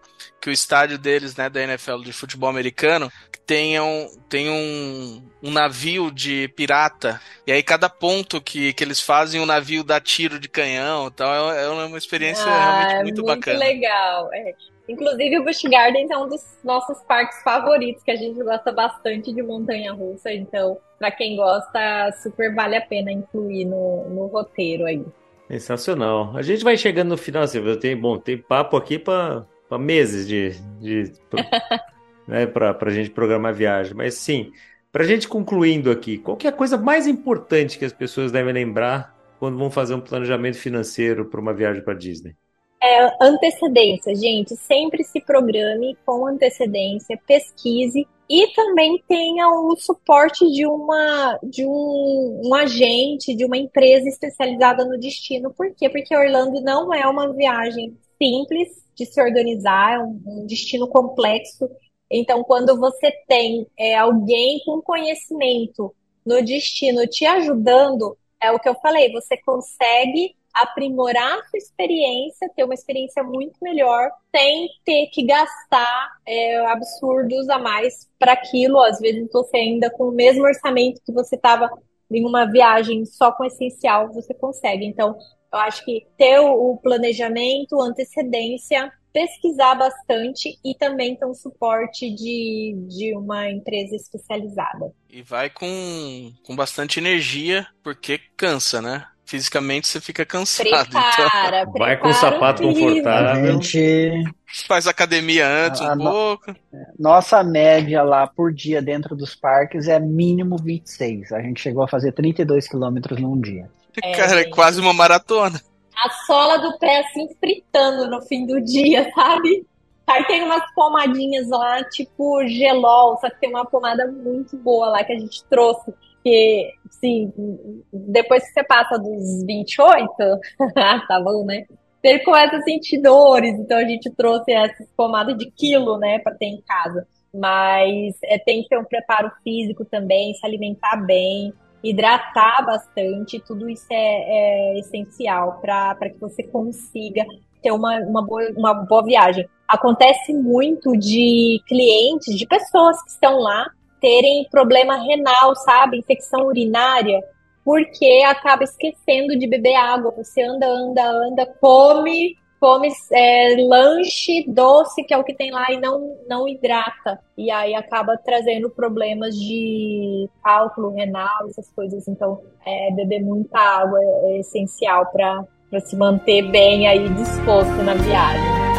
que o estádio deles, né, da NFL de futebol americano, tem um, tem um, um navio de pirata. E aí cada ponto que, que eles fazem, o navio dá tiro de canhão. Então é, é uma experiência ah, realmente muito, muito bacana. Muito legal. É. Inclusive o Busch Gardens é um dos nossos parques favoritos, que a gente gosta bastante de montanha-russa. Então, para quem gosta, super vale a pena incluir no, no roteiro aí. Sensacional. A gente vai chegando no final, assim, tem, bom, tem papo aqui para meses de, de né, para a gente programar a viagem. Mas sim, para a gente concluindo aqui, qual que é a coisa mais importante que as pessoas devem lembrar quando vão fazer um planejamento financeiro para uma viagem para Disney? É antecedência, gente. Sempre se programe com antecedência, pesquise e também tenha o suporte de uma de um, um, agente, de uma empresa especializada no destino. Por quê? Porque Orlando não é uma viagem simples de se organizar, é um, um destino complexo então, quando você tem é, alguém com conhecimento no destino te ajudando, é o que eu falei, você consegue aprimorar a sua experiência, ter uma experiência muito melhor, sem ter que gastar é, absurdos a mais para aquilo. Às vezes você ainda com o mesmo orçamento que você estava em uma viagem só com essencial, você consegue. Então, eu acho que ter o planejamento, antecedência pesquisar bastante e também ter um suporte de, de uma empresa especializada. E vai com, com bastante energia, porque cansa, né? Fisicamente você fica cansado. Prepara, então. Vai com sapato confortável. A gente... Faz academia antes a, um no... pouco. Nossa média lá por dia dentro dos parques é mínimo 26. A gente chegou a fazer 32 quilômetros num dia. É, Cara, é quase uma maratona a sola do pé assim fritando no fim do dia, sabe? Aí tem umas pomadinhas lá, tipo gelol, só que tem uma pomada muito boa lá que a gente trouxe. Que, sim, depois que você passa dos 28, tá bom, né? ele começa a sentir dores, então a gente trouxe essas pomadas de quilo, né, para ter em casa. Mas é, tem que ter um preparo físico também, se alimentar bem, hidratar bastante, tudo isso é, é essencial para que você consiga ter uma, uma, boa, uma boa viagem. Acontece muito de clientes, de pessoas que estão lá, terem problema renal, sabe? Infecção urinária, porque acaba esquecendo de beber água. Você anda, anda, anda, come, come é, lanche doce, que é o que tem lá, e não, não hidrata. E aí acaba trazendo problemas de cálculo renal, essas coisas. Então, é, beber muita água é, é essencial para se manter bem aí disposto na viagem.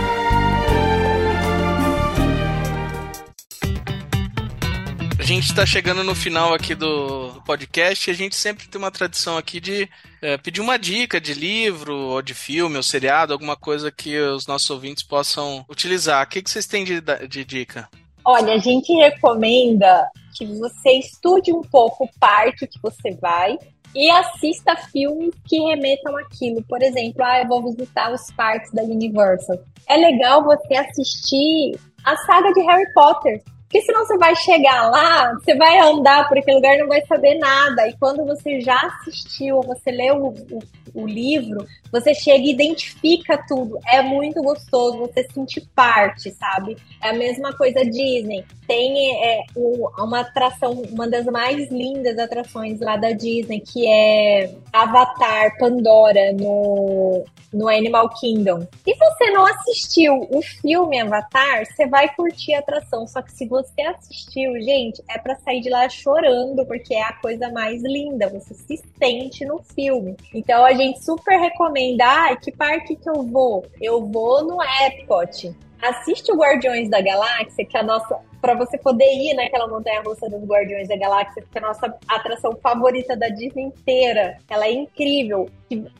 Gente está chegando no final aqui do podcast e a gente sempre tem uma tradição aqui de é, pedir uma dica de livro, ou de filme, ou seriado, alguma coisa que os nossos ouvintes possam utilizar. O que, que vocês têm de, de dica? Olha, a gente recomenda que você estude um pouco o parque que você vai e assista filmes que remetam aquilo. Por exemplo, ah, eu vou visitar os parques da Universal. É legal você assistir a saga de Harry Potter. Porque senão você vai chegar lá, você vai andar por aquele lugar e não vai saber nada. E quando você já assistiu, você leu o, o, o livro, você chega e identifica tudo. É muito gostoso você sentir parte, sabe? É a mesma coisa Disney. Tem é, uma atração, uma das mais lindas atrações lá da Disney, que é Avatar Pandora no, no Animal Kingdom. Se você não assistiu o filme Avatar, você vai curtir a atração. Só que se você você assistiu, gente, é para sair de lá chorando, porque é a coisa mais linda. Você se sente no filme. Então a gente super recomenda. Que parque que eu vou? Eu vou no Epcot assiste o Guardiões da Galáxia, que é a nossa. Para você poder ir naquela montanha russa dos Guardiões da Galáxia, que é a nossa atração favorita da Disney inteira. Ela é incrível.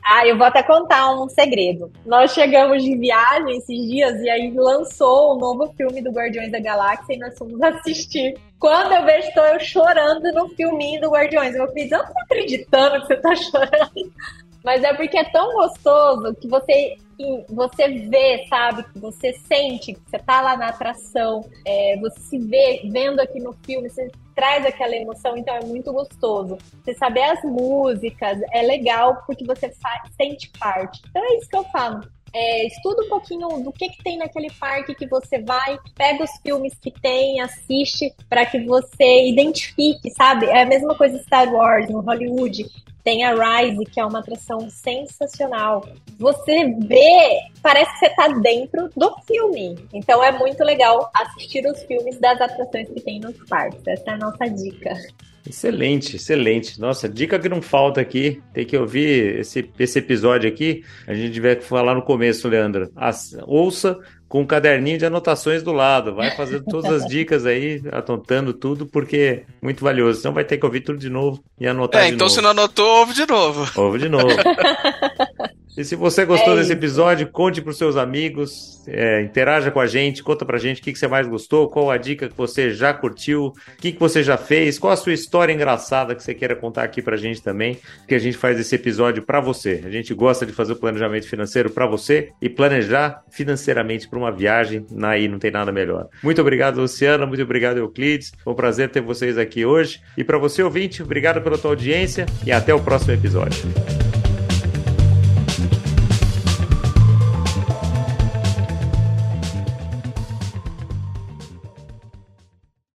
Ah, eu vou até contar um segredo. Nós chegamos de viagem esses dias e aí lançou o um novo filme do Guardiões da Galáxia e nós fomos assistir. Quando eu vejo, estou eu chorando no filminho do Guardiões. Eu falei, não tô acreditando que você tá chorando. Mas é porque é tão gostoso que você você vê, sabe? Que você sente que você tá lá na atração, é, você se vê vendo aqui no filme, você traz aquela emoção, então é muito gostoso. Você saber as músicas é legal porque você sente parte. Então é isso que eu falo. É, estuda um pouquinho do que, que tem naquele parque que você vai, pega os filmes que tem, assiste para que você identifique, sabe? É a mesma coisa Star Wars no Hollywood. Tem a Rise, que é uma atração sensacional. Você vê, parece que você tá dentro do filme. Então é muito legal assistir os filmes das atrações que tem nos parques. Essa é a nossa dica. Excelente, excelente. Nossa, dica que não falta aqui. Tem que ouvir esse, esse episódio aqui. A gente tiver que falar no começo, Leandro. As, ouça com um caderninho de anotações do lado. Vai fazendo todas as dicas aí, atontando tudo, porque é muito valioso. Então vai ter que ouvir tudo de novo e anotar é, de então novo. se não anotou, ouve de novo. Ouve de novo. E se você gostou é desse episódio, conte para os seus amigos, é, interaja com a gente, conta para a gente o que, que, você mais gostou, qual a dica que você já curtiu, o que, que você já fez, qual a sua história engraçada que você queira contar aqui para a gente também, que a gente faz esse episódio para você. A gente gosta de fazer o planejamento financeiro para você e planejar financeiramente para uma viagem, aí não tem nada melhor. Muito obrigado, Luciana, muito obrigado, Euclides. Foi um prazer ter vocês aqui hoje. E para você, ouvinte, obrigado pela tua audiência e até o próximo episódio.